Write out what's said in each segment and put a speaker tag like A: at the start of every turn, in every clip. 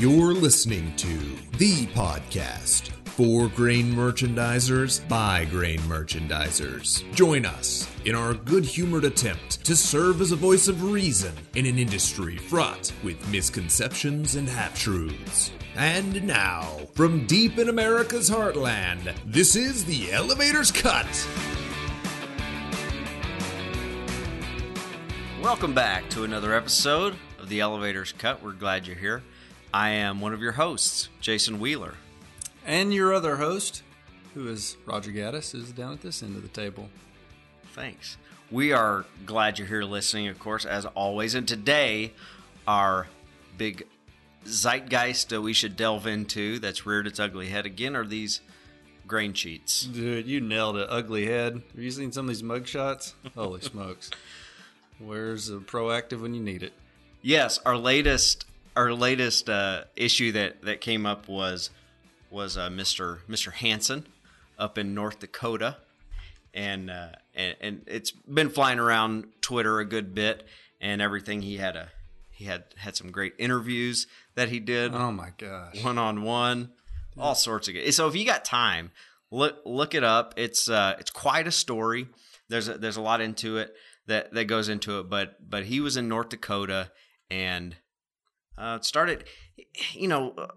A: You're listening to the podcast for grain merchandisers by grain merchandisers. Join us in our good humored attempt to serve as a voice of reason in an industry fraught with misconceptions and half truths. And now, from deep in America's heartland, this is the Elevator's Cut.
B: Welcome back to another episode of the Elevator's Cut. We're glad you're here. I am one of your hosts, Jason Wheeler.
C: And your other host, who is Roger Gaddis, is down at this end of the table.
B: Thanks. We are glad you're here listening, of course, as always. And today, our big zeitgeist that we should delve into that's reared its ugly head again are these grain cheats.
C: Dude, you nailed it. Ugly head. Have you seen some of these mug shots? Holy smokes. Where's the proactive when you need it?
B: Yes, our latest our latest uh, issue that, that came up was was uh, Mr. Mr. Hansen up in North Dakota, and, uh, and and it's been flying around Twitter a good bit and everything. He had a he had had some great interviews that he did.
C: Oh my gosh,
B: one on one, all sorts of good. So if you got time, look look it up. It's uh it's quite a story. There's a, there's a lot into it that that goes into it. But but he was in North Dakota and uh, started. You know, uh,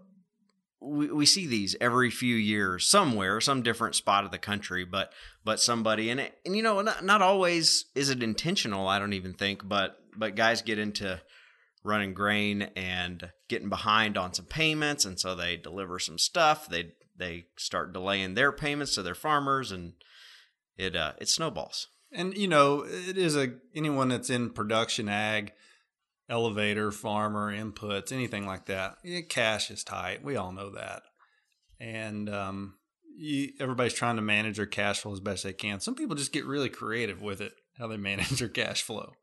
B: we we see these every few years somewhere, some different spot of the country. But but somebody and it, and you know not, not always is it intentional. I don't even think. But but guys get into running grain and getting behind on some payments and so they deliver some stuff they they start delaying their payments to their farmers and it uh it snowballs
C: and you know, it is a anyone that's in production ag, elevator, farmer, inputs, anything like that. cash is tight. We all know that. And um, you, everybody's trying to manage their cash flow as best they can. Some people just get really creative with it, how they manage their cash flow.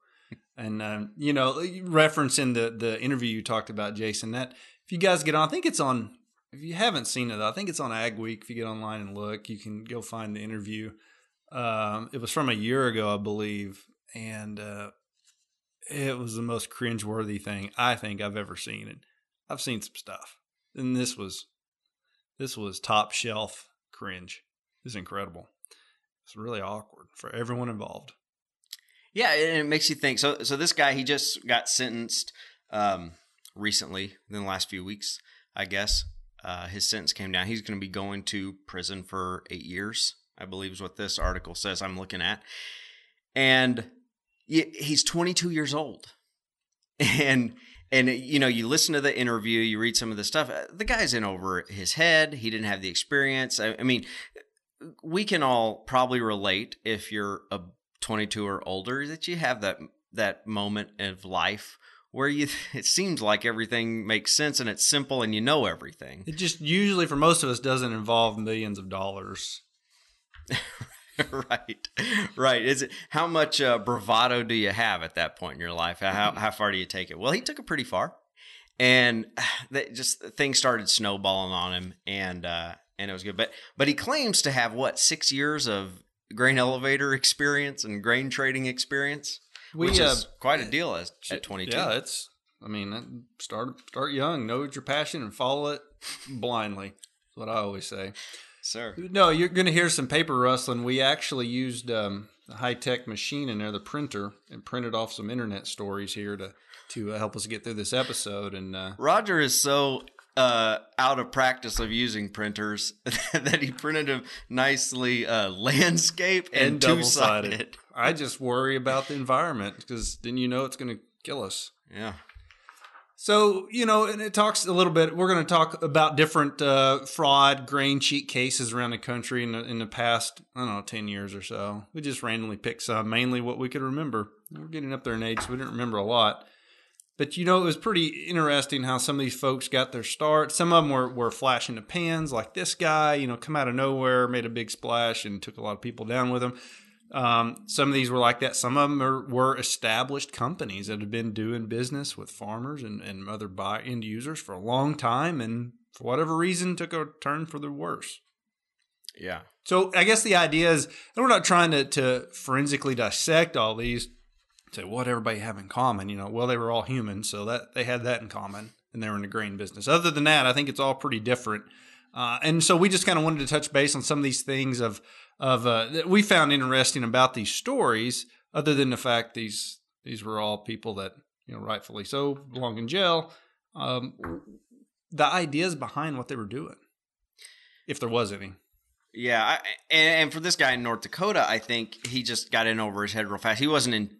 C: and um, you know, referencing the the interview you talked about, Jason. That if you guys get on, I think it's on. If you haven't seen it, I think it's on Ag Week. If you get online and look, you can go find the interview. Um, it was from a year ago, I believe, and uh, it was the most cringeworthy thing I think I've ever seen. And I've seen some stuff, and this was this was top shelf cringe. It's incredible. It's really awkward for everyone involved.
B: Yeah, and it makes you think. So, so this guy he just got sentenced um, recently in the last few weeks, I guess. Uh, his sentence came down. He's going to be going to prison for eight years. I believe is what this article says I'm looking at. And he's 22 years old. And and you know, you listen to the interview, you read some of the stuff. Uh, the guy's in over his head. He didn't have the experience. I, I mean, we can all probably relate if you're a 22 or older that you have that that moment of life where you it seems like everything makes sense and it's simple and you know everything.
C: It just usually for most of us doesn't involve millions of dollars.
B: right, right. Is it how much uh, bravado do you have at that point in your life? How how far do you take it? Well, he took it pretty far, and that just things started snowballing on him, and uh, and it was good. But but he claims to have what six years of grain elevator experience and grain trading experience, we, which is uh, quite a deal as, at twenty two.
C: Yeah, it's. I mean, start start young, know your passion, and follow it blindly. That's what I always say
B: sir.
C: No, you're going to hear some paper rustling. We actually used um, a high tech machine in there, the printer, and printed off some internet stories here to to uh, help us get through this episode. And uh,
B: Roger is so uh, out of practice of using printers that he printed a nicely uh, landscape and, and double sided.
C: I just worry about the environment because then you know it's going to kill us.
B: Yeah.
C: So, you know, and it talks a little bit. We're going to talk about different uh, fraud, grain cheat cases around the country in the, in the past, I don't know, 10 years or so. We just randomly picked some, mainly what we could remember. We're getting up there in age, so we didn't remember a lot. But, you know, it was pretty interesting how some of these folks got their start. Some of them were, were flashing the pans, like this guy, you know, come out of nowhere, made a big splash, and took a lot of people down with him. Um, some of these were like that. Some of them are, were established companies that had been doing business with farmers and, and other buy end users for a long time, and for whatever reason, took a turn for the worse.
B: Yeah.
C: So I guess the idea is, and we're not trying to, to forensically dissect all these, say what everybody have in common. You know, well they were all human, so that they had that in common. and they were in the grain business. Other than that, I think it's all pretty different. Uh, and so we just kind of wanted to touch base on some of these things of of uh, that we found interesting about these stories, other than the fact these these were all people that you know rightfully so belong in jail. Um, the ideas behind what they were doing, if there was any.
B: Yeah, I, and, and for this guy in North Dakota, I think he just got in over his head real fast. He wasn't in,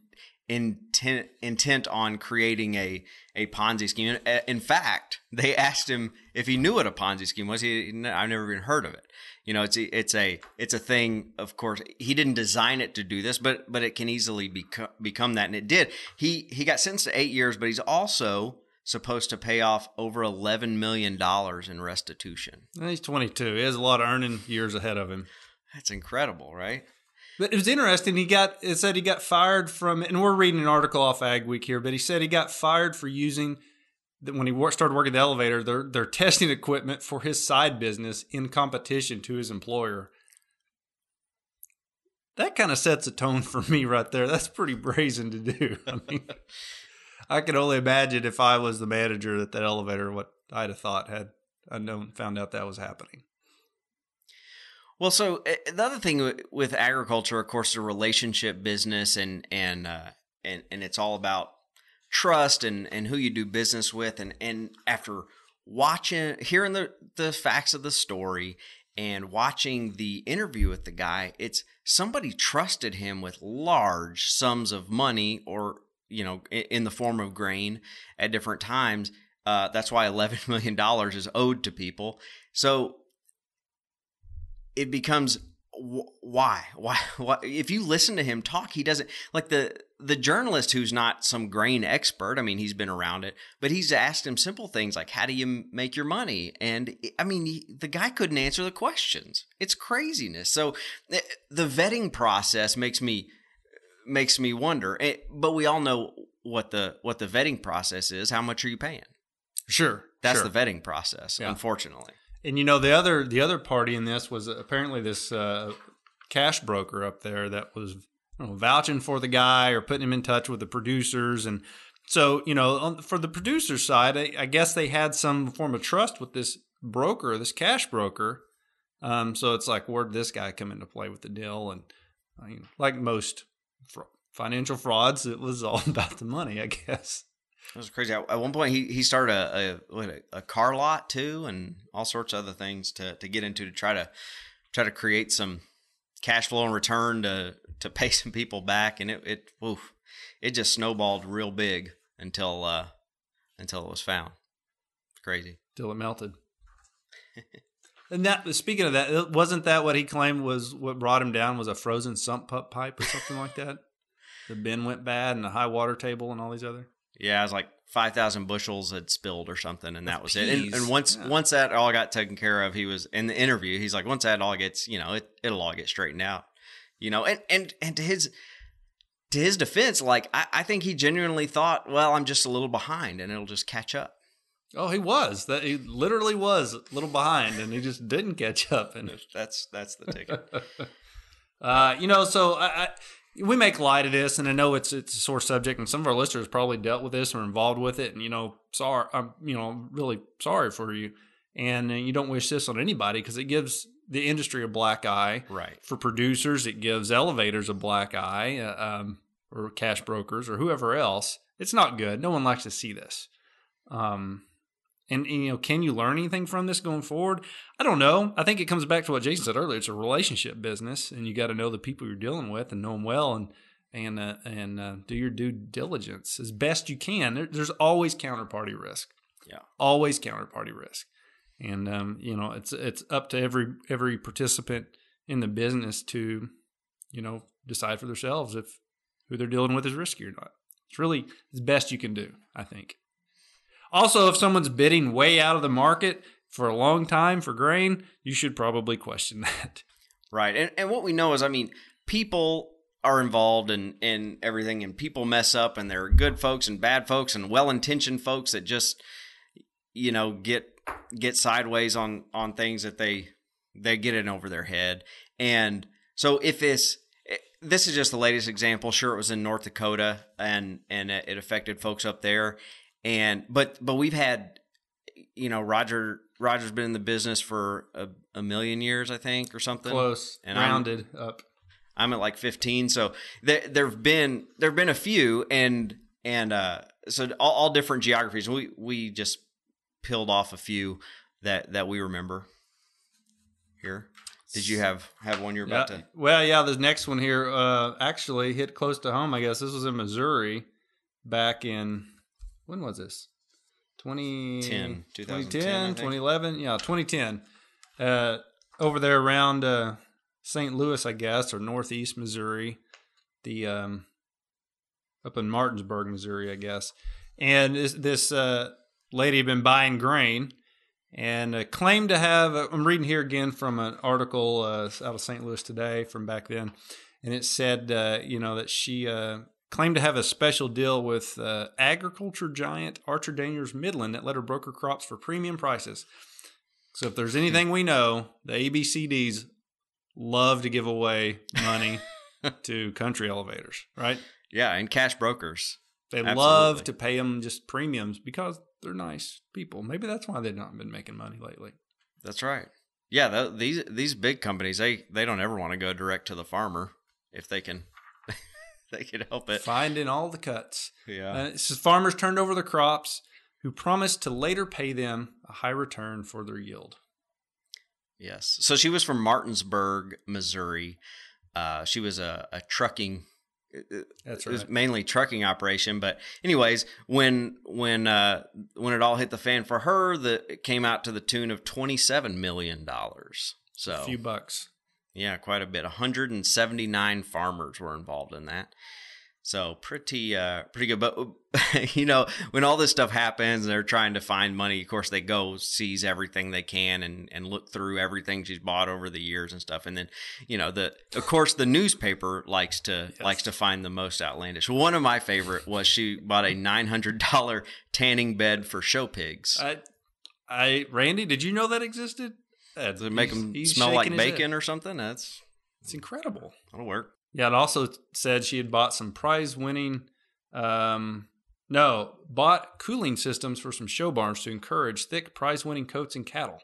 B: intent intent on creating a a Ponzi scheme. In fact, they asked him if he knew what a Ponzi scheme was. He, I've never even heard of it. You know, it's a, it's a it's a thing. Of course, he didn't design it to do this, but but it can easily become become that, and it did. He he got sentenced to eight years, but he's also supposed to pay off over $11 million in restitution.
C: He's 22. He has a lot of earning years ahead of him.
B: That's incredible, right?
C: But it was interesting. He got it said he got fired from, and we're reading an article off Ag Week here, but he said he got fired for using when he started working the elevator. they're they're testing equipment for his side business in competition to his employer. That kind of sets a tone for me right there. That's pretty brazen to do. I mean, I can only imagine if I was the manager at that elevator, what I'd have thought had I known found out that was happening.
B: Well, so the other thing with agriculture, of course, is a relationship business, and and uh, and and it's all about trust and and who you do business with, and and after watching, hearing the the facts of the story, and watching the interview with the guy, it's somebody trusted him with large sums of money or you know, in the form of grain at different times. Uh, that's why $11 million is owed to people. So it becomes why why why if you listen to him talk he doesn't like the the journalist who's not some grain expert i mean he's been around it but he's asked him simple things like how do you make your money and i mean he, the guy couldn't answer the questions it's craziness so eh, the vetting process makes me makes me wonder. It, eh, but we all know what the what the vetting process is. How much are you paying?
C: Sure,
B: that's
C: sure.
B: the vetting process. Yeah. Unfortunately,
C: and you know the other the other party in this was apparently this uh, cash broker up there that was know, vouching for the guy or putting him in touch with the producers and. So you know, for the producer side, I, I guess they had some form of trust with this broker, this cash broker. Um, so it's like, where'd this guy come into play with the deal? And I mean, like most financial frauds. It was all about the money, I guess.
B: It was crazy. At one point, he, he started a a, a car lot too, and all sorts of other things to, to get into to try to try to create some cash flow and return to to pay some people back. And it it oof, it just snowballed real big until uh, until it was found. It's crazy.
C: Till it melted. and that speaking of that, wasn't that what he claimed was what brought him down was a frozen sump pump pipe or something like that? the bin went bad and the high water table and all these other.
B: Yeah, it was like five thousand bushels had spilled or something, and that was peas. it. And, and once yeah. once that all got taken care of, he was in the interview. He's like, once that all gets, you know, it it'll all get straightened out, you know. And and and to his to his defense, like I, I think he genuinely thought, well, I'm just a little behind, and it'll just catch up.
C: Oh, he was. That he literally was a little behind, and he just didn't catch up. And
B: that's that's the ticket.
C: uh, you know, so I, I we make light of this, and I know it's it's a sore subject, and some of our listeners probably dealt with this or involved with it. And you know, sorry, I'm you know really sorry for you, and uh, you don't wish this on anybody because it gives the industry a black eye.
B: Right.
C: For producers, it gives elevators a black eye, uh, um, or cash brokers, or whoever else. It's not good. No one likes to see this. Um, and, and, you know, can you learn anything from this going forward? I don't know. I think it comes back to what Jason said earlier. It's a relationship business, and you got to know the people you're dealing with and know them well, and and uh, and uh, do your due diligence as best you can. There, there's always counterparty risk.
B: Yeah,
C: always counterparty risk, and um, you know, it's it's up to every every participant in the business to, you know, decide for themselves if who they're dealing with is risky or not. It's really as best you can do, I think. Also, if someone's bidding way out of the market for a long time for grain, you should probably question that.
B: Right. And and what we know is I mean, people are involved in in everything and people mess up and there are good folks and bad folks and well-intentioned folks that just you know get get sideways on on things that they they get in over their head. And so if this this is just the latest example. Sure, it was in North Dakota, and and it affected folks up there and but but we've had you know, Roger Roger's been in the business for a, a million years, I think, or something.
C: Close,
B: And I'm-
C: rounded up.
B: I'm at like 15. So there there've been there've been a few, and and uh, so all, all different geographies. We we just peeled off a few that that we remember. Here, did you have have one you're
C: Yeah.
B: about to?
C: Well, yeah, the next one here uh, actually hit close to home. I guess this was in Missouri back in when was this? 20,
B: 10, 2010,
C: 2010, 2011. Yeah, 2010. Uh, over there around uh, St. Louis, I guess, or northeast Missouri, the um, up in Martinsburg, Missouri, I guess. And this, this uh, lady had been buying grain and uh, claimed to have. I'm reading here again from an article uh, out of St. Louis today from back then, and it said, uh, you know, that she uh, claimed to have a special deal with uh, agriculture giant Archer Daniels Midland that let her broker crops for premium prices. So if there's anything we know, the ABCDs love to give away money to country elevators, right?
B: Yeah, and cash brokers.
C: They
B: Absolutely.
C: love to pay them just premiums because they're nice people. Maybe that's why they've not been making money lately.
B: That's right. Yeah, th- these these big companies they they don't ever want to go direct to the farmer if they can they could help it.
C: Finding all the cuts.
B: Yeah.
C: Uh, it says farmers turned over their crops who promised to later pay them a high return for their yield.
B: Yes. So she was from Martinsburg, Missouri. Uh, she was a, a trucking.
C: That's
B: It was
C: right.
B: mainly trucking operation, but anyways, when when uh, when it all hit the fan for her, the it came out to the tune of twenty seven million dollars. So
C: A few bucks.
B: Yeah, quite a bit. One hundred and seventy nine farmers were involved in that. So pretty uh pretty good. But you know, when all this stuff happens and they're trying to find money, of course they go seize everything they can and and look through everything she's bought over the years and stuff. And then, you know, the of course the newspaper likes to likes to find the most outlandish. One of my favorite was she bought a nine hundred dollar tanning bed for show pigs.
C: I, I, Randy, did you know that existed?
B: Does it make
C: he's-
B: them
C: he's
B: smell like
C: shaking his head.
B: bacon or something? That's
C: It's incredible.
B: that'll work.
C: Yeah, it also said she had bought some prize winning, um, no, bought cooling systems for some show barns to encourage thick prize winning coats and cattle.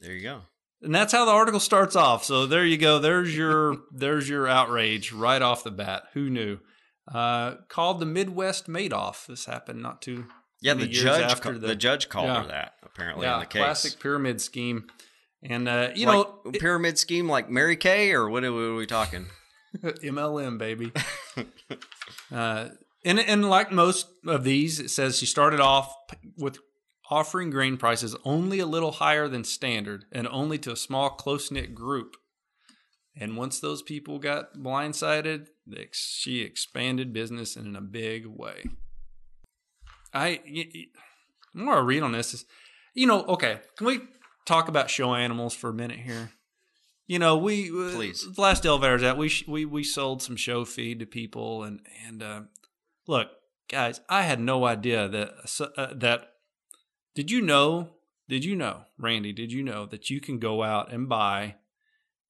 B: There you go.
C: And that's how the article starts off. So there you go. There's your there's your outrage right off the bat. Who knew? Uh, called the Midwest Madoff. This happened not too
B: Yeah, the judge
C: after
B: ca-
C: the-
B: the, judge called
C: Yeah.
B: her that apparently
C: yeah
B: in the case.
C: classic pyramid scheme. And uh, you
B: like,
C: know it-
B: pyramid scheme like Mary Kay or what are we, what are we talking?
C: MLM baby. uh, and and like most of these, it says she started off with offering grain prices only a little higher than standard and only to a small close knit group. And once those people got blindsided, she expanded business in a big way. I, the more I read on this is, you know, okay, can we talk about show animals for a minute here? You know, we uh,
B: Please.
C: the last elevators out, we sh- we we sold some show feed to people, and and uh, look, guys, I had no idea that uh, that. Did you know? Did you know, Randy? Did you know that you can go out and buy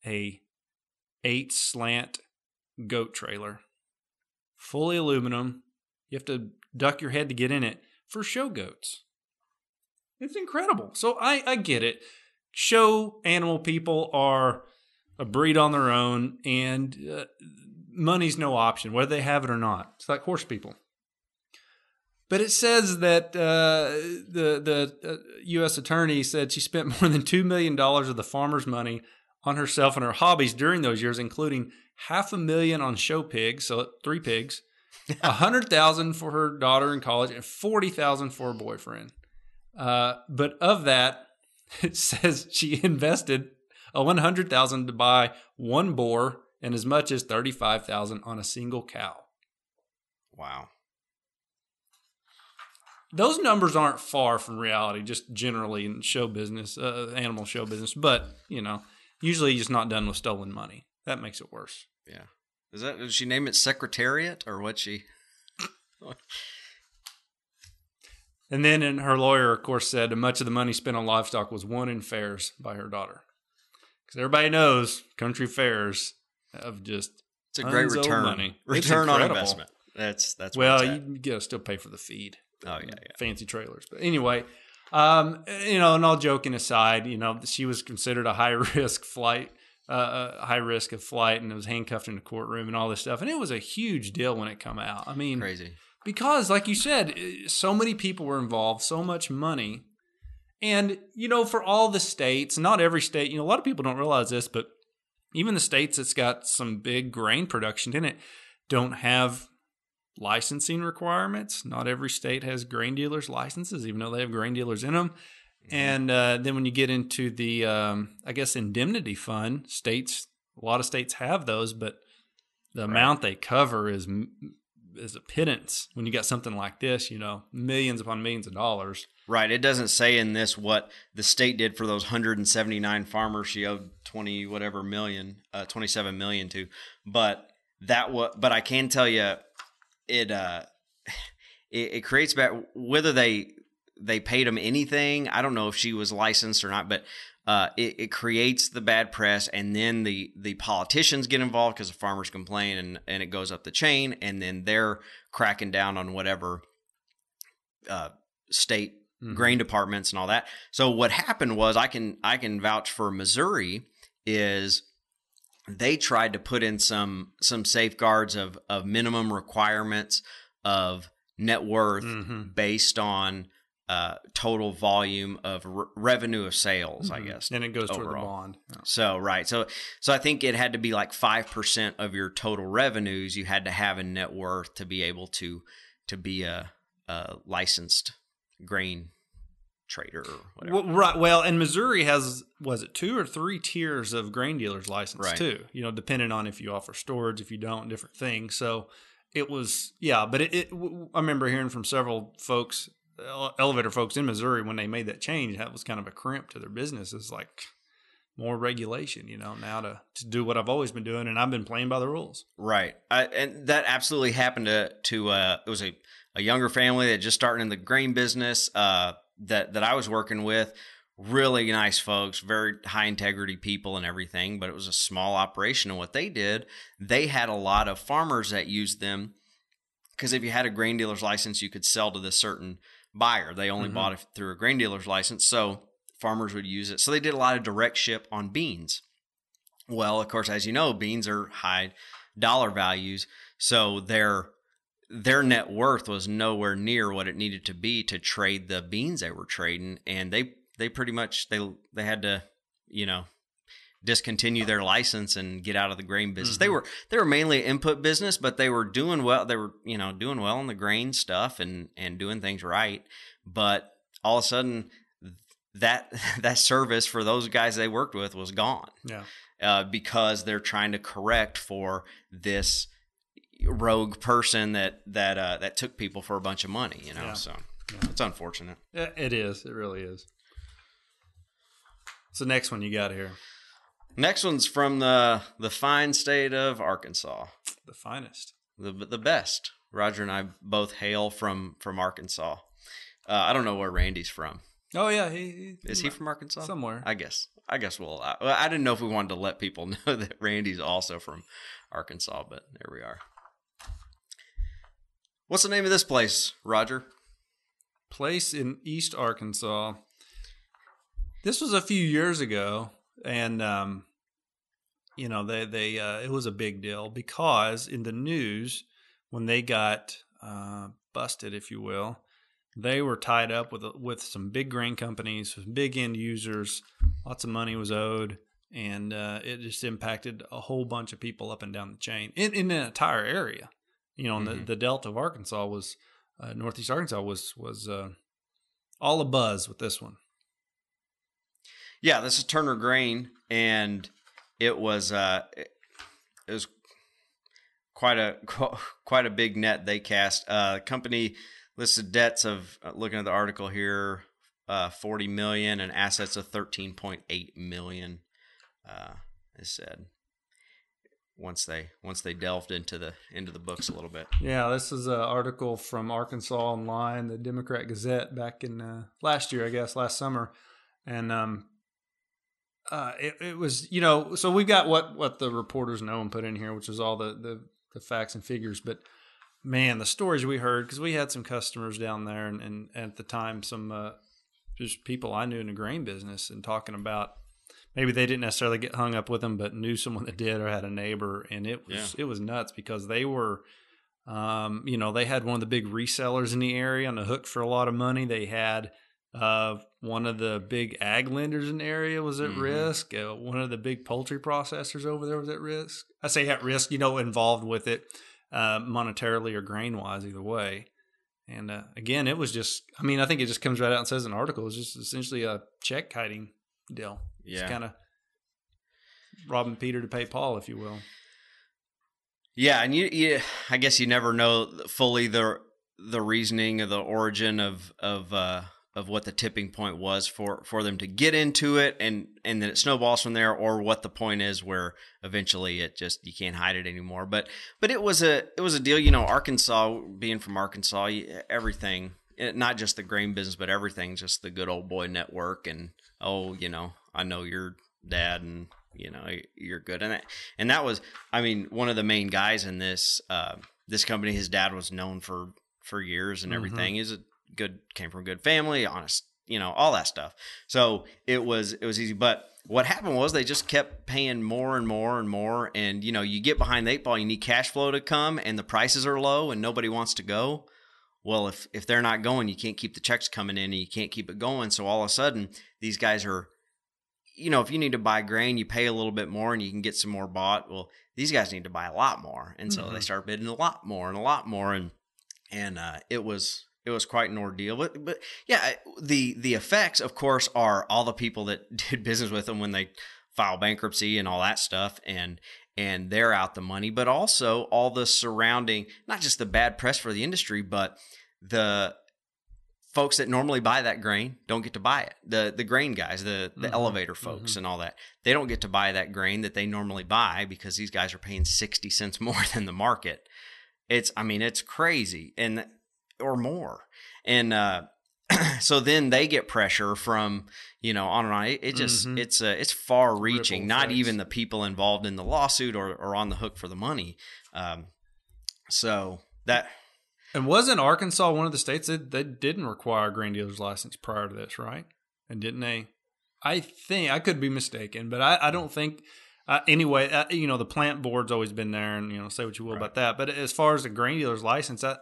C: a eight slant goat trailer, fully aluminum? You have to duck your head to get in it for show goats. It's incredible. So I I get it. Show animal people are a breed on their own, and uh, money's no option, whether they have it or not. It's like horse people. But it says that uh, the the uh, U.S. attorney said she spent more than two million dollars of the farmer's money on herself and her hobbies during those years, including half a million on show pigs, so three pigs, a hundred thousand for her daughter in college, and forty thousand for a boyfriend. Uh, but of that, it says she invested a one hundred thousand to buy one boar and as much as thirty five thousand on a single cow.
B: Wow.
C: Those numbers aren't far from reality, just generally in show business, uh, animal show business. But you know, usually it's not done with stolen money. That makes it worse.
B: Yeah. Is that did she name it Secretariat or what she?
C: And then, and her lawyer, of course, said much of the money spent on livestock was won in fairs by her daughter, because everybody knows country fairs have just
B: It's a great return.
C: money.
B: Return on investment. That's that's
C: well, you gotta still pay for the feed.
B: Oh yeah, yeah.
C: fancy trailers. But anyway, Um, you know, and all joking aside, you know, she was considered a high risk flight, uh, a high risk of flight, and it was handcuffed in the courtroom and all this stuff, and it was a huge deal when it come out. I mean,
B: Crazy.
C: Because like you said so many people were involved so much money. And you know for all the states not every state you know a lot of people don't realize this but even the states that's got some big grain production in it don't have licensing requirements. Not every state has grain dealers licenses even though they have grain dealers in them and uh, then when you get into the um, i guess indemnity fund states a lot of states have those but the amount they cover is is a pittance when you got something like this, you know, millions upon millions of dollars.
B: Right. It doesn't say in this what the state did for those 179 farmers she owed 20 whatever million, uh, 27 million to, but that what but I can tell you it uh it, it creates back whether they they paid him anything. I don't know if she was licensed or not, but uh, it, it, creates the bad press, and then the the politicians get involved because the farmers complain, and and it goes up the chain, and then they're cracking down on whatever uh, state mm-hmm. grain departments and all that. So what happened was, I can I can vouch for Missouri is they tried to put in some some safeguards of of minimum requirements of net worth mm-hmm. based on uh, total volume of re- revenue of sales, mm-hmm. I guess.
C: And it goes overall. toward the bond.
B: Yeah. So right, so so I think it had to be like five percent of your total revenues. You had to have a net worth to be able to to be a, a licensed grain trader or whatever.
C: Well, right. Well, and Missouri has was it two or three tiers of grain dealers license right. too. You know, depending on if you offer storage, if you don't, different things. So it was yeah, but it, it I remember hearing from several folks elevator folks in Missouri when they made that change, that was kind of a crimp to their business. It's like more regulation, you know, now to, to do what I've always been doing, and I've been playing by the rules.
B: Right, I, and that absolutely happened to to uh, it was a, a younger family that just started in the grain business uh, that that I was working with. Really nice folks, very high integrity people, and everything. But it was a small operation, and what they did, they had a lot of farmers that used them because if you had a grain dealer's license, you could sell to this certain buyer. They only mm-hmm. bought it through a grain dealer's license, so farmers would use it. So they did a lot of direct ship on beans. Well, of course, as you know, beans are high dollar values, so their their net worth was nowhere near what it needed to be to trade the beans they were trading, and they they pretty much they they had to you know discontinue their license and get out of the grain business. Mm-hmm. They were they were mainly input business, but they were doing well. They were you know doing well in the grain stuff and and doing things right. But all of a sudden, that that service for those guys they worked with was gone.
C: Yeah,
B: uh, because they're trying to correct for this rogue person that that uh, that took people for a bunch of money. You know, yeah. so yeah. it's unfortunate.
C: It is. It really is. What's the next one you got here?
B: Next one's from the the fine state of Arkansas.
C: The finest.
B: The the best. Roger and I both hail from from Arkansas. Uh, I don't know where Randy's from.
C: Oh yeah, he, he
B: is he from Arkansas?
C: Somewhere.
B: I guess. I guess we'll. I, I didn't know if we wanted to let people know that Randy's also from Arkansas, but there we are. What's the name of this place, Roger?
C: Place in East Arkansas. This was a few years ago and um, you know they they uh, it was a big deal because in the news when they got uh, busted, if you will, they were tied up with with some big grain companies, big end users. Lots of money was owed, and uh, it just impacted a whole bunch of people up and down the chain in, in an entire area. You know, mm-hmm. the the Delta of Arkansas was uh, Northeast Arkansas was was uh, all a buzz with this one.
B: Yeah, this is Turner Grain, and it was uh, it, was quite a quite a big net they cast. Uh, company listed debts of uh, looking at the article here, uh, forty million, and assets of thirteen point eight million. Uh, is said once they once they delved into the into the books a little bit.
C: Yeah, this is an article from Arkansas Online, the Democrat Gazette, back in uh, last year, I guess, last summer, and um, uh, it, it was you know so we've got what what the reporters know and put in here, which is all the the, the facts and figures, but man, the stories we heard because we had some customers down there, and, and, at the time some uh, just people I knew in the grain business and talking about maybe they didn't necessarily get hung up with them, but knew someone that did or had a neighbor, and it was
B: Yeah.
C: it was nuts because they were, um, you know, they had one of the big resellers in the area on the hook for a lot of money. They had uh, one of the big ag lenders in the area was at
B: Mhm.
C: risk. Uh, one of the big poultry processors over there was at risk. I say at risk, you know, involved with it uh, monetarily or grain wise, either way. And uh, again, it was just, I mean, I think it just comes right out and says in the article, it's just essentially a check kiting deal.
B: Yeah.
C: It's kind of robbing Peter to pay Paul, if you will.
B: Yeah, and you, you, I guess you never know fully the the reasoning of the origin of of uh, of what the tipping point was for for them to get into it, and and then it snowballs from there, or what the point is where eventually it just you can't hide it anymore. But but it was a it was a deal, you know. Arkansas, being from Arkansas, everything, eh, not just the grain business, but everything, just the good old boy network, and oh, you know, I know your dad, and you know you're good, and that and that was I mean, one of the main guys in this uh, this company, his dad was known for for years and
C: Mhm.
B: everything. He's a good came from a good family, honest, you know, all that stuff. So it was it was easy. But what happened was they just kept paying more and more and more. And you know, you get behind the eight ball, you need cash flow to come, and the prices are low, and nobody wants to go. Well, if if they're not going, you can't keep the checks coming in, and you can't keep it going. So all of a sudden, these guys are you know, if you need to buy grain, you pay a little bit more and you can get some more bought. Well, these guys need to buy a lot more. And so they
C: Mhm.
B: start bidding a lot more and a lot more. And, and, uh, it was, it was quite an ordeal, but, but yeah, the, the effects of course are all the people that did business with them when they file bankruptcy and all that stuff. And, and they're out the money, but also all the surrounding, not just the bad press for the industry, but the folks that normally buy that grain don't get to buy it. The the grain guys, the the
C: Mhm,
B: elevator folks and all that. They don't get to buy that grain that they normally buy because these guys are paying 60 cents more than the market. It's I mean, it's crazy and or more. And uh so then they get pressure from, you know, on and on. It, it just
C: Mhm.
B: it's uh, it's far reaching. Not
C: effects.
B: even the people involved in the lawsuit or, or on the hook for the money. Um so that
C: And wasn't Arkansas one of the states that, that didn't require a grain dealer's license prior to this, right? And didn't they? I think I could be mistaken, but I, I don't think. Uh, anyway, uh, you know the plant board's always been there, and you know say what you will about that. But as far as the grain dealer's license, I,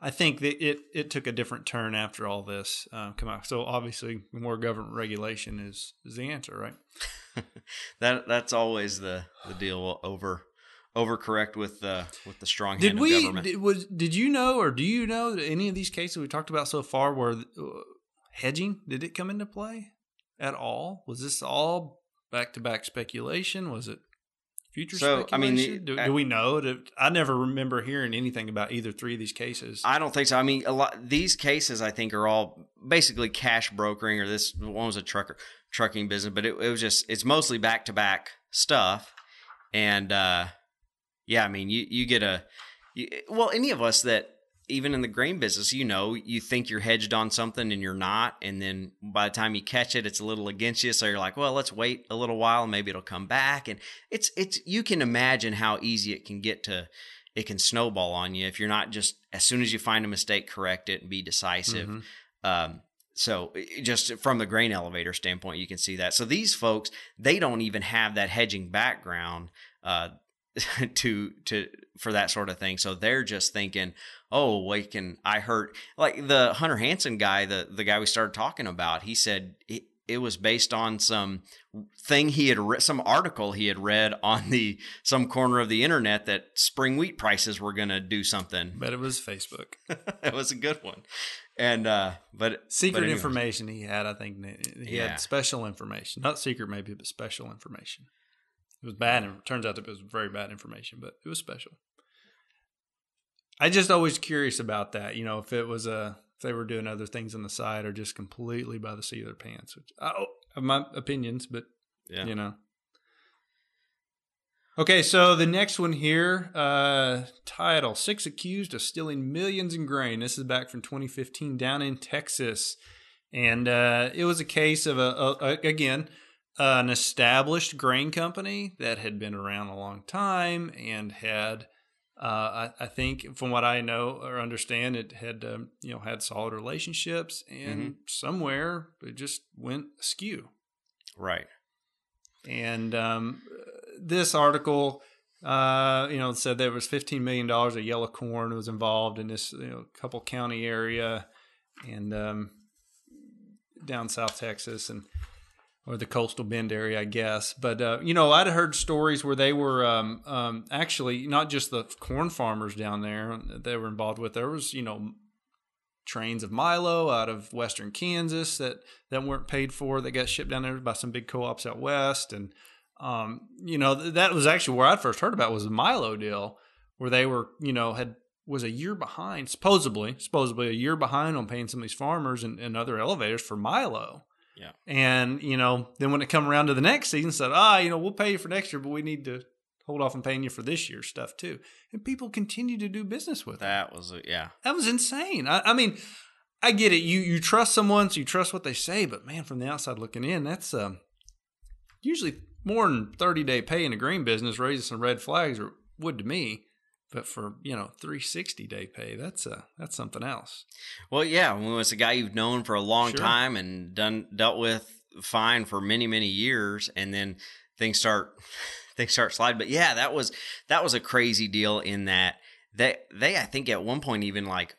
C: I think that it it took a different turn after all this uh, come out. So obviously, more government regulation is is the answer, right?
B: that that's always the the deal over overcorrect with the with the strong hand
C: Did
B: of government.
C: Did, was did you know, or do you know that any of these cases we talked about so far were uh, hedging? Did it come into play at all? Was this all back to back speculation? Was it future
B: So, I mean, the-
C: do, do we know? I never remember hearing anything about either three of these cases.
B: I don't think so. I mean, a lot these cases I think are all basically cash brokering, or this one was a trucker trucking business, but it, it was just it's mostly back to back stuff, and uh, yeah, I mean, you you get a you, well, any of us that even in the grain business, you know, you think you're hedged on something and you're not, and then by the time you catch it, it's a little against you. So you're like, well, let's wait a little while, and maybe it'll come back. And it's it's you can imagine how easy it can get to it can snowball on you if you're not just as soon as you find a mistake, correct it and be decisive.
C: Mhm.
B: Um, so just from the grain elevator standpoint, you can see that. So these folks, they don't even have that hedging background uh, to to for that sort of thing. So they're just thinking, oh, wait, can I hurt? Like the Hunter Hansen guy, the the guy we started talking about, he said it, it was based on some thing he had read, some article he had read on the some corner of the internet that spring wheat prices were going to do something.
C: but it was Facebook.
B: it was a good one, and uh, but
C: Secret
B: but
C: information he had, I think he
B: Yeah.
C: had special information, not secret maybe, but special information. It was bad, and it turns out that it was very bad information, but it was special. I just always curious about that. You know, if it was a if they were doing other things on the side or just completely by the seat of their pants. Which I oh, have my opinions, but
B: Yeah.
C: you know. Okay, so the next one here, uh, title Six Accused of Stealing Millions in Grain. This is back from 2015 down in Texas. And uh, it was a case of, a, a, a again, an established grain company that had been around a long time and had Uh, I, I, think, from what I know or understand, it had um, you know had solid relationships, and mm-hmm. somewhere it just went askew.
B: Right.
C: And um, this article, uh, you know, said there was fifteen million dollars of yellow corn was involved in this you know couple county area, and um, down South Texas, and or the coastal bend area, I guess. But uh, you know, I'd heard stories where they were um, um, actually not just the corn farmers down there that they were involved with. There was you know trains of Milo out of western Kansas that that weren't paid for that got shipped down there by some big co-ops out west, and um, you know that was actually where I first heard about was the Milo deal, where they were you know had was a year behind supposedly supposedly a year behind on paying some of these farmers and, and other elevators for Milo
B: yeah.
C: And, you know, then when it come around to the next season, said, ah, you know, we'll pay you for next year, but we need to hold off on paying you for this year's stuff too. And people continue to do business with it.
B: that. Them. was, yeah.
C: That was insane. I, I, mean, I get it. You you trust someone, so you trust what they say, but man, from the outside looking in, that's um, usually more than 30 day pay in a green business raises some red flags or would to me. But for you know 360 day pay, that's a that's something else.
B: Well, yeah, when it's a guy you've known for a long sure. time and done dealt with fine for many many years, and then things start things start sliding. But yeah, that was that was a crazy deal in that they they I think at one point even like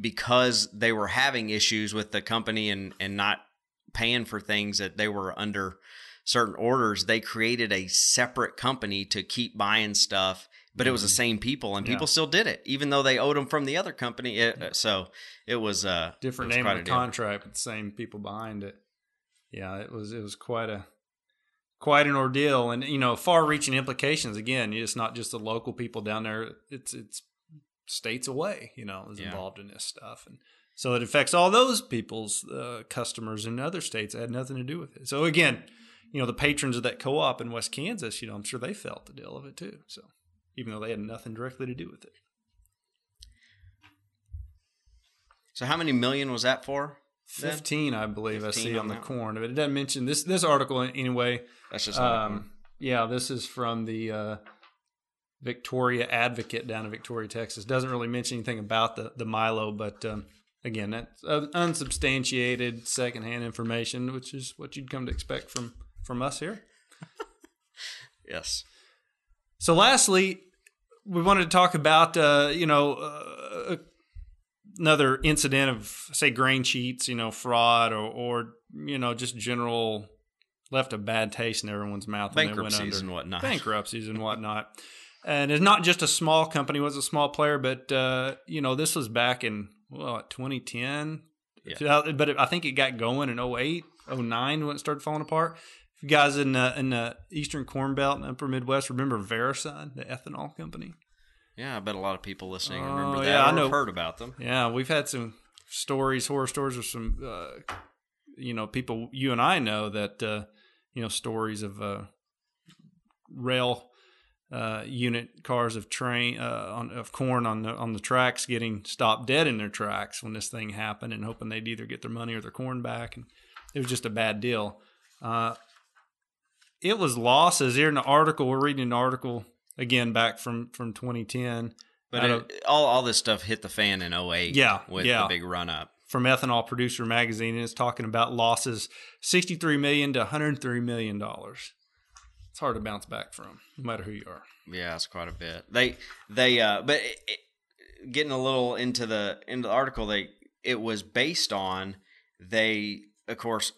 B: because they were having issues with the company and and not paying for things that they were under certain orders, they created a separate company to keep buying stuff but it was the mm-hmm. same people and people yeah. still did it even though they owed them from the other company it, uh, so it was uh
C: different was name of the contract but the same people behind it yeah it was it was quite a quite an ordeal and you know far reaching implications again it's not just the local people down there it's it's states away you know is yeah. involved in this stuff and so it affects all those people's uh, customers in other states that had nothing to do with it so again you know the patrons of that co-op in west kansas you know i'm sure they felt the deal of it too so even though they had nothing directly to do with it.
B: So how many million was that for?
C: Then? Fifteen, I believe. 15 I see on, on the corn, but it doesn't mention this. This article anyway.
B: That's just
C: um, yeah. This is from the uh, Victoria Advocate down in Victoria, Texas. Doesn't really mention anything about the the Milo, but um, again, that's uh, unsubstantiated secondhand information, which is what you'd come to expect from from us here.
B: yes.
C: So, lastly, we wanted to talk about uh, you know uh, another incident of say grain cheats, you know, fraud or or you know just general left a bad taste in everyone's mouth.
B: Bankruptcies and whatnot.
C: Bankruptcies and whatnot. And it's not just a small company; it was a small player, but uh, you know this was back in well 2010. Yeah. But it, I think it got going in 08, 09 when it started falling apart you guys in the, in the Eastern Corn Belt and Upper Midwest remember VeraSun, the ethanol company?
B: Yeah, I bet a lot of people listening oh, remember that. Yeah, I know. Heard about them.
C: Yeah, we've had some stories, horror stories, of some, uh, you know, people you and I know that, uh, you know, stories of uh, rail uh, unit cars of train uh, on, of corn on the on the tracks getting stopped dead in their tracks when this thing happened, and hoping they'd either get their money or their corn back, and it was just a bad deal. Uh, it was losses. Here in the article, we're reading an article again back from from 2010.
B: But it, of, all all this stuff hit the fan in 08
C: yeah,
B: with
C: yeah.
B: the big run up.
C: From Ethanol Producer Magazine, and it's talking about losses 63 million to 103 million dollars. It's hard to bounce back from, no matter who you are.
B: Yeah, it's quite a bit. They they uh, but it, it, getting a little into the into the article, they it was based on they of course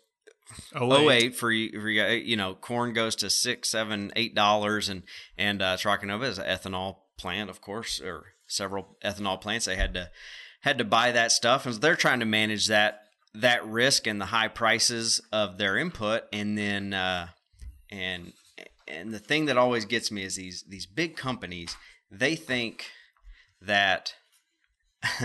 B: 08 for you, for you, you know, corn goes to six, seven, eight dollars, and and uh, Tricanova is an ethanol plant, of course, or several ethanol plants. They had to had to buy that stuff, and so they're trying to manage that that risk and the high prices of their input, and then uh, and and the thing that always gets me is these these big companies they think that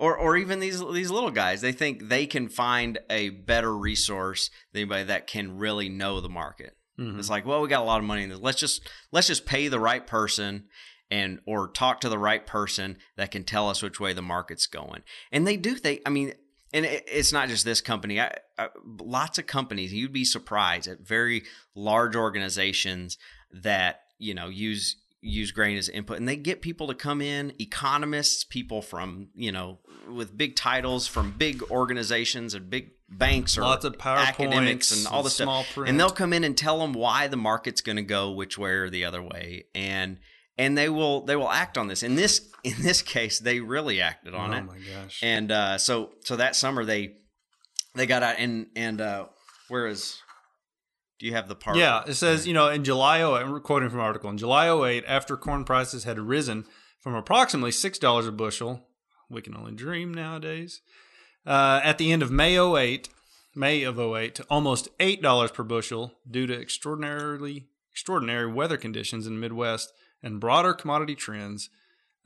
B: or or even these these little guys they think they can find a better resource than anybody that can really know the market. Mm-hmm. it's like well we got a lot of money in this. Let's just let's just pay the right person and or talk to the right person that can tell us which way the market's going. And they do they i mean and it, it's not just this company. I, I, lots of companies you'd be surprised at very large organizations that you know use use grain as input. And they get people to come in economists people from you know with big titles from big organizations and big banks or
C: Lots of
B: academics and all
C: and
B: this stuff.
C: print.
B: and they'll come in and tell them why the market's going to go which way or the other way. And and they will they will act on this. In this in this case they really acted on
C: oh
B: it.
C: my gosh.
B: and uh, so so that summer they they got out and and uh, where is do you have the part
C: Yeah, it says, you know, in July 08, I'm quoting from an article, in July 08, after corn prices had risen from approximately $6 a bushel, we can only dream nowadays, uh, at the end of May 08, May of 08, to almost $8 per bushel due to extraordinarily extraordinary weather conditions in the Midwest and broader commodity trends,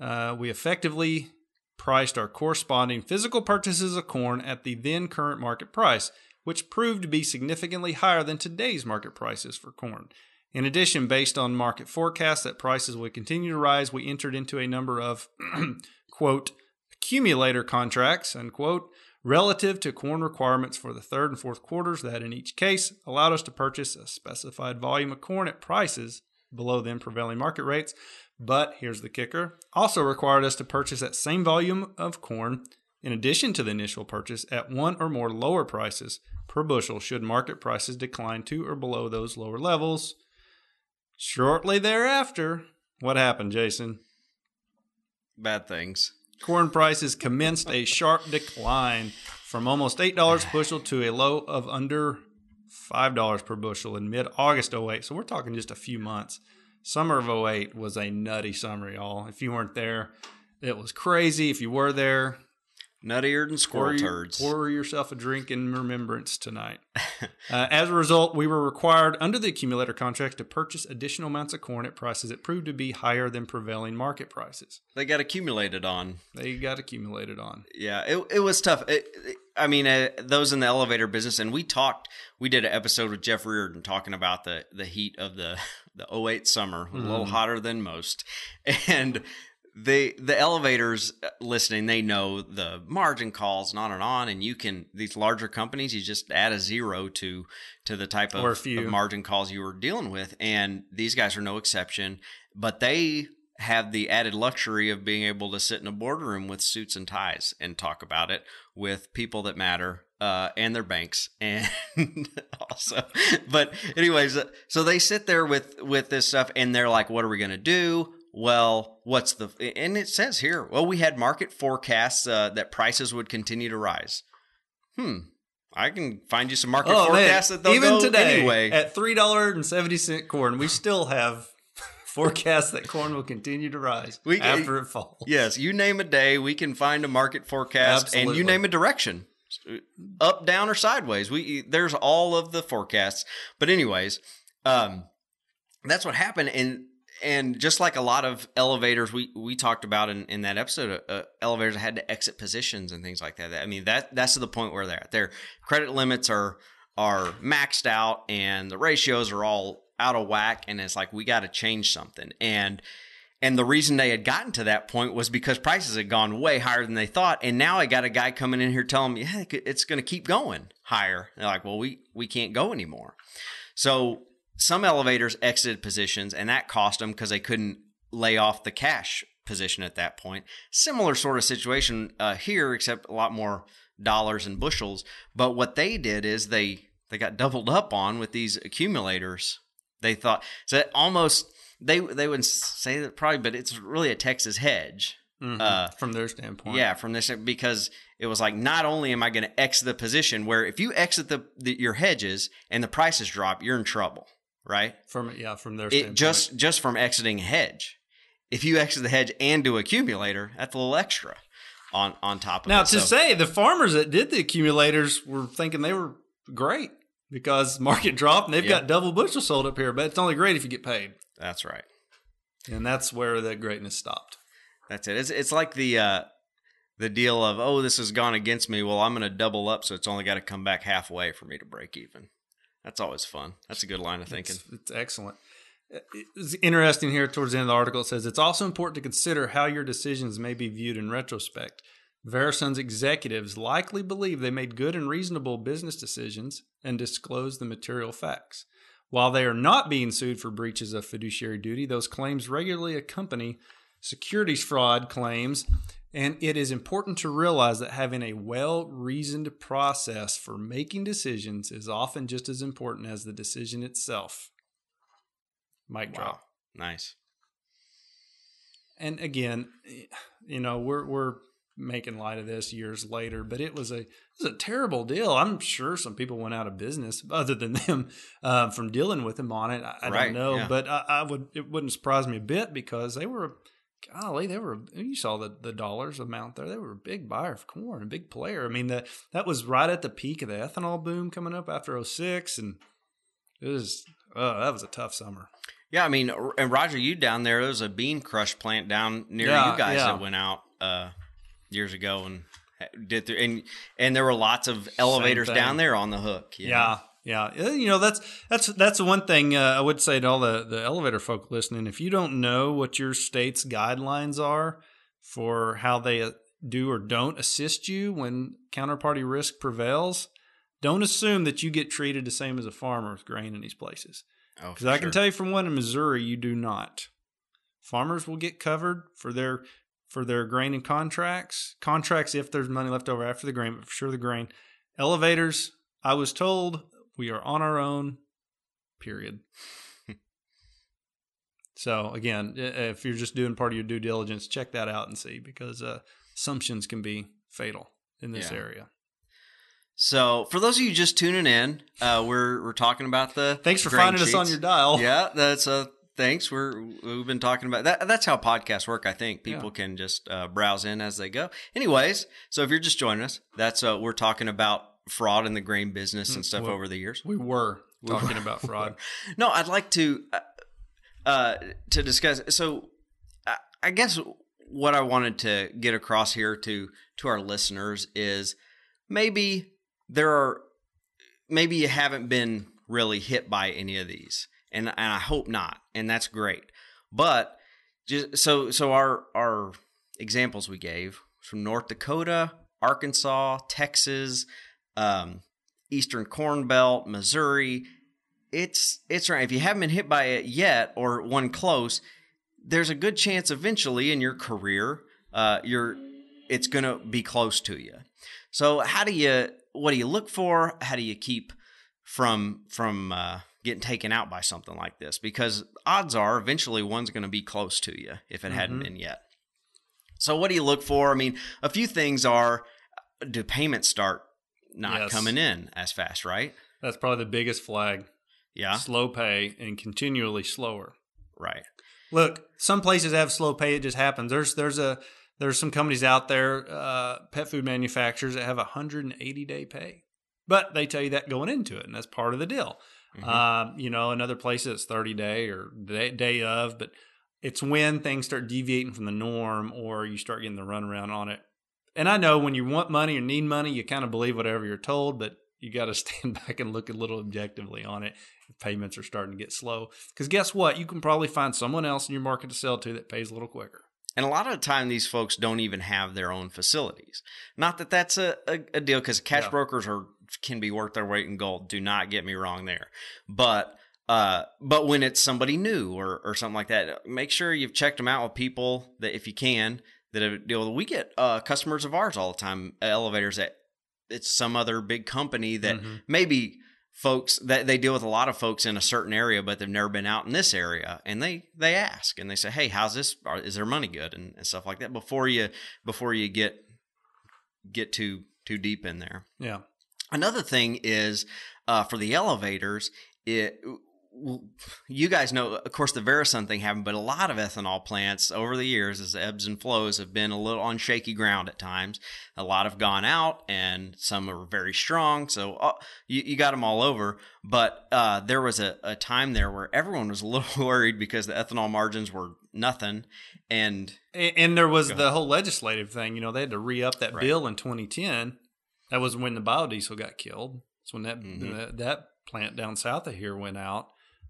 C: uh, we effectively priced our corresponding physical purchases of corn at the then current market price, which proved to be significantly higher than today's market prices for corn. In addition, based on market forecasts that prices would continue to rise, we entered into a number of, quote, accumulator contracts, unquote, relative to corn requirements for the third and fourth quarters that in each case allowed us to purchase a specified volume of corn at prices below then prevailing market rates. But here's the kicker also required us to purchase that same volume of corn in addition to the initial purchase at one or more lower prices per bushel should market prices decline to or below those lower levels. Shortly thereafter, what happened, Jason?
B: bad things
C: Corn prices commenced a sharp decline from almost $8 a bushel to a low of under $5 per bushel in mid August 08. So we're talking just a few months. Summer of 08 was a nutty summer, y'all. If you weren't there, it was crazy. If you were there,
B: nuttier than squirrel
C: pour,
B: turds
C: pour yourself a drink in remembrance tonight. uh, as a result, we were required under the accumulator contract to purchase additional amounts of corn at prices that proved to be higher than prevailing market prices.
B: they got accumulated on
C: They got accumulated on.
B: Yeah, it it was tough. It, it- I mean, uh, those in the elevator business, and we talked. We did an episode with Jeff Reardon talking about the the heat of the the 08 summer, a little hotter than most, and the the elevators uh, listening, they know the margin calls and on and on, and you can these larger companies, you just add a zero to to the type of,
C: Or a few.
B: of margin calls you were dealing with, and these guys are no exception. But they have the added luxury of being able to sit in a boardroom with suits and ties and talk about it with people that matter uh, and their banks and also but anyways uh, so they sit there with with this stuff and they're like what are we going to do well what's the and it says here well we had market forecasts uh, that prices would continue to rise hmm i can find you some market
C: Oh, man.
B: forecasts that they'll
C: Even
B: go
C: today,
B: anyway
C: at three dollar and seventy cent corn, we still have forecasts that corn will continue to rise
B: We-
C: after it falls.
B: Yes, you name a day, we can find a market forecast, and you name a direction, up, down, or sideways. We there's all of the forecasts. But anyways, um, that's what happened, and and just like a lot of elevators, we we talked about in, in that episode, uh, elevators had to exit positions and things like that. I mean that that's to the point where they're at. Their credit limits are are maxed out, and the ratios are all out of whack, and it's like we got to change something, and and the reason they had gotten to that point was because prices had gone way higher than they thought. And now I got a guy coming in here telling me, yeah, it's going to keep going higher. They're like, well, we, we can't go anymore. So some elevators exited positions and that cost them because they couldn't lay off the cash position at that point. Similar sort of situation uh, here, except a lot more dollars and bushels. But what they did is they, they got doubled up on with these accumulators. They thought, so almost, they they would say that probably, but it's really a Texas hedge.
C: Mhm.
B: Uh,
C: from their standpoint.
B: Yeah, from this because it was like not only am I going to exit the position where if you exit the, the your hedges and the prices drop, you're in trouble, right?
C: From yeah, from their
B: It just just from exiting hedge. If you exit the hedge and do accumulator, that's a little extra on on top of
C: now
B: it.
C: to
B: So-
C: say the farmers that did the accumulators were thinking they were great because market dropped and they've
B: Yeah.
C: got double bushel sold up here, but it's only great if you get paid.
B: that's right.
C: And that's where the greatness stopped.
B: That's it. It's it's like the uh the deal of oh this has gone against me. Well, I'm going to double up, so it's only got to come back halfway for me to break even. That's always fun. That's a good line of thinking.
C: It's, it's excellent. Uh, it's interesting here towards the end of the article. It says it's also important to consider how your decisions may be viewed in retrospect. VeraSun's executives likely believe they made good and reasonable business decisions and disclosed the material facts. While they are not being sued for breaches of fiduciary duty, those claims regularly accompany securities fraud claims. And it is important to realize that having a well reasoned process for making decisions is often just as important as the decision itself. Mic
B: Wow.
C: drop.
B: Nice.
C: And again, you know, we're we're making light of this years later, but it was a it was a terrible deal. I'm sure some people went out of business other than them uh, from dealing with him on it. I, I
B: Right,
C: don't know,
B: yeah.
C: but I, I would it wouldn't surprise me a bit because they were, golly, they were. You saw the the dollars amount there. They were a big buyer of corn, a big player. I mean, the, that was right at the peak of the ethanol boom coming up after 06 and it was. Oh, that was a tough summer.
B: Yeah, I mean, and Roger, you down there, there was a bean crush plant down near
C: Yeah,
B: you guys
C: yeah.
B: that went out uh, years ago and did the, and and there were lots of elevators down there on the hook. you know?
C: Yeah. Uh, You know, that's that's that's the one thing uh, I would say to all the the elevator folk listening. If you don't know what your state's guidelines are for how they uh, do or don't assist you when counterparty risk prevails, don't assume that you get treated the same as a farmer with grain in these places.
B: Oh,
C: Because I can tell you from one in Missouri, you do not. Farmers will get covered for their for their grain and contracts. Contracts if there's money left over after the grain, but for sure the grain. Elevators, I was told we are on our own. Period. so again, if you're just doing part of your due diligence, check that out and see because uh, assumptions can be fatal in this
B: Yeah.
C: area.
B: So, for those of you just tuning in, uh, we're we're talking about the
C: Thanks for finding us on your dial.
B: Yeah, that's uh thanks. We're we've been talking about that. That's how podcasts work. I think people
C: Yeah.
B: can just uh, browse in as they go. Anyways, so if you're just joining us, that's uh, we're talking about fraud in the grain business and stuff
C: well,
B: over the years.
C: We were
B: We
C: talking
B: were.
C: about fraud.
B: No, I'd like to uh, uh, to discuss. So, I, I guess what I wanted to get across here to to our listeners is maybe there are maybe you haven't been really hit by any of these, and and I hope not, and that's great. But just so so our our examples we gave from North Dakota, Arkansas, Texas, um, Eastern Corn Belt, Missouri. It's it's right. If you haven't been hit by it yet or one close, there's a good chance eventually in your career, uh, you're it's gonna be close to you. So how do you what do you look for? How do you keep from from uh, getting taken out by something like this? Because odds are eventually one's going to be close to you if it hadn't
C: Mhm.
B: been yet. So what do you look for? I mean, a few things are: do payments start not
C: Yes.
B: coming in as fast? Right?
C: That's probably the biggest flag.
B: Yeah.
C: Slow pay and continually slower.
B: Right.
C: Look, some places have slow pay. It just happens. There's there's a there's some companies out there, uh, pet food manufacturers that have 180 day pay, but they tell you that going into it, and that's part of the deal.
B: Mhm.
C: Um, you know, another place it's 30 day or day, day of, but it's when things start deviating from the norm or you start getting the runaround on it. And I know when you want money or need money, you kind of believe whatever you're told, but you got to stand back and look a little objectively on it if payments are starting to get slow. Because guess what? You can probably find someone else in your market to sell to that pays a little quicker.
B: And a lot of the time, these folks don't even have their own facilities. Not that that's a, a, a deal, because cash
C: Yeah.
B: brokers are can be worth their weight in gold. Do not get me wrong there. But uh, but when it's somebody new or or something like that, make sure you've checked them out with people that, if you can, that deal. with. We get uh, customers of ours all the time, elevators that it's some other big company that
C: Mhm.
B: maybe folks that they deal with a lot of folks in a certain area but they've never been out in this area and they they ask and they say hey how's this Are- is their money good and, and stuff like that before you before you get get too too deep in there
C: Yeah.
B: another thing is uh, for the elevators it you guys know of course the VeraSun thing happened but a lot of ethanol plants over the years as ebbs and flows have been a little on shaky ground at times a lot have gone out and some are very strong so uh, you, you got them all over but uh, there was a, a time there where everyone was a little worried because the ethanol margins were nothing and
C: And, and there was the whole legislative thing. You know, they had to re up that
B: Right.
C: bill in 2010. That was when the biodiesel got killed. That's when that
B: Mhm.
C: that, that plant down south of here went out.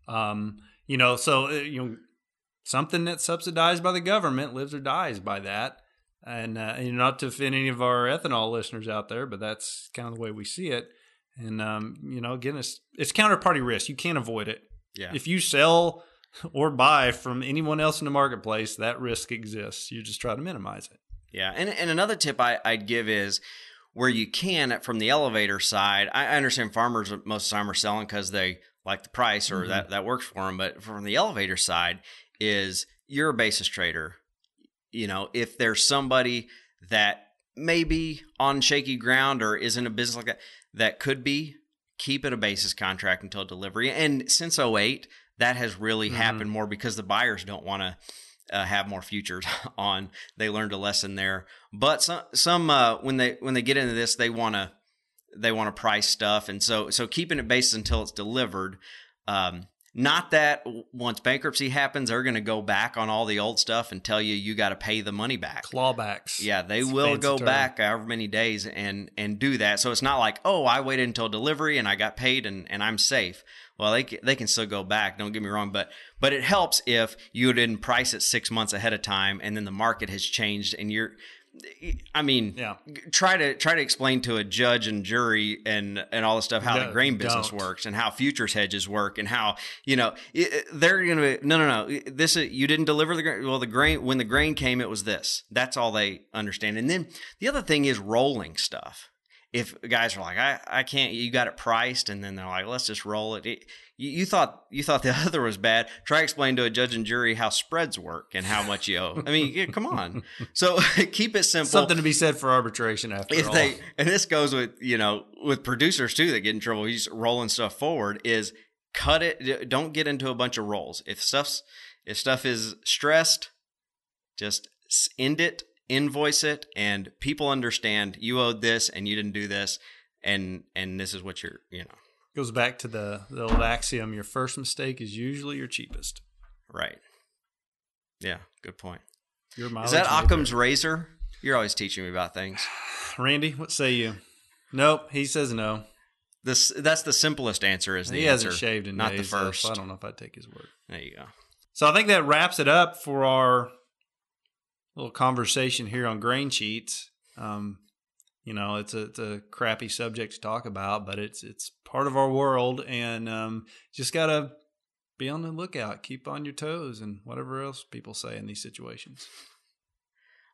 C: Um, you know, so uh, you know, something that's subsidized by the government lives or dies by that. And, uh, and not to offend any of our ethanol listeners out there, but that's kind of the way we see it. And um, you know, again, it's it's counterparty risk. You can't avoid it.
B: Yeah.
C: If you sell or buy from anyone else in the marketplace, that risk exists. You just try to minimize it.
B: Yeah, and and another tip I, I'd give is where you can from the elevator side. I I understand farmers most of the time are selling because they like the price or
C: Mhm.
B: that that works for them. But from the elevator side, is you're a basis trader. You know, if there's somebody that may be on shaky ground or is in a business like that that could be keep it a basis contract until delivery. And since 08, that has really
C: Mhm.
B: happened more because the buyers don't want to uh, have more futures on. They learned a lesson there. But some some uh, when they when they get into this, they want to they want to price stuff, and so so keeping it basis until it's delivered. Um, not that once bankruptcy happens, they're going to go back on all the old stuff and tell you you got to pay the money back.
C: Clawbacks.
B: Yeah, they
C: It's
B: will go
C: term.
B: back however many days and and do that. So it's not like, oh, I waited until delivery and I got paid and, and I'm safe. Well, they they can still go back. Don't get me wrong, but but it helps if you didn't price it six months ahead of time and then the market has changed and you're. I mean,
C: Yeah.
B: try to try to explain to a judge and jury and and all the stuff how
C: No,
B: the grain business
C: don't.
B: works and how futures hedges work and how you know it- they're gonna be no no no this is, you didn't deliver the grain well the grain when the grain came it was this that's all they understand and then the other thing is rolling stuff if guys are like I I can't you got it priced and then they're like let's just roll it, it you, you thought you thought the other was bad. Try explain to a judge and jury how spreads work and how much you owe. I mean yeah, come on. So keep it simple.
C: Something to be said for arbitration after
B: if
C: all.
B: they and this goes with you know with producers too that get in trouble. He's rolling stuff forward is cut it don't get into a bunch of rolls. If stuff's if stuff is stressed just end it invoice it and people understand you owed this and you didn't do this and and this is what you're you know
C: Goes back to the, the old axiom your first mistake is usually your cheapest.
B: right yeah good point
C: Your
B: is that occam's razor you're always teaching me about things
C: Randy, what say you? Nope, he says no.
B: this that's the simplest answer is the
C: he
B: answer
C: hasn't shaved in
B: not
C: days,
B: the first
C: so I don't know if I'd take his word.
B: there you go
C: So I think that wraps it up for our little conversation here on grain cheats. Um, you know, it's a it's a crappy subject to talk about, but it's it's part of our world, and um, just gotta be on the lookout, keep on your toes, and whatever else people say in these situations.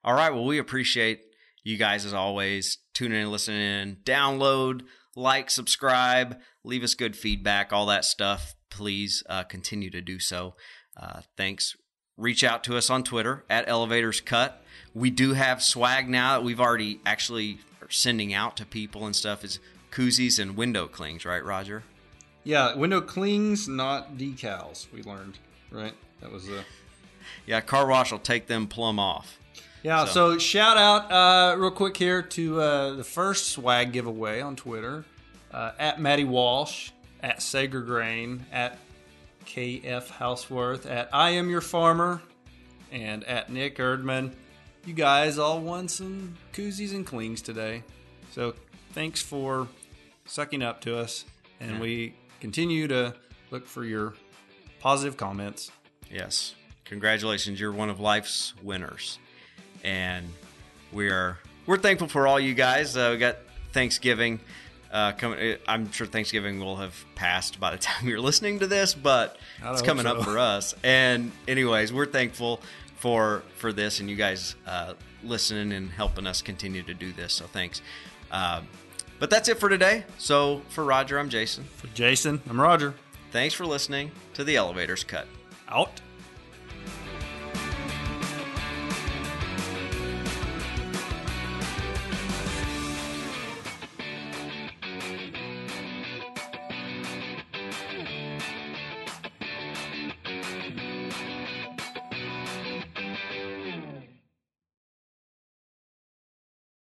B: All right. Well, we appreciate you guys as always tuning in, listening in, download, like, subscribe, leave us good feedback, all that stuff. Please uh, continue to do so. Uh, thanks. Reach out to us on Twitter at Elevators Cut. We do have swag now that we've already actually sending out to people and stuff. Is koozies and window clings, right, Roger?
C: Yeah, window clings, not decals. We learned right. That was the
B: Yeah, car wash will take them plumb off.
C: Yeah,
B: So-
C: so, shout out uh, real quick here to uh, the first swag giveaway on Twitter uh, at Maddie Walsh, at Sager Grain, at KF Houseworth, at I Am Your Farmer, and at Nick Erdman. You guys all won some koozies and clings today. So thanks for sucking up to us, and
B: Yeah.
C: we continue to look for your positive comments.
B: Yes. Congratulations, you're one of life's winners. And we are we're thankful for all you guys. Uh, we got Thanksgiving uh, coming. I'm sure Thanksgiving will have passed by the time you're listening to this, but it's coming up for us. And anyways, we're thankful for for this and you guys uh, listening and helping us continue to do this. So thanks. Um, but that's it for today. So for Roger, I'm Jason.
C: For Jason, I'm Roger.
B: Thanks for listening to the Elevators Cut.
C: Out.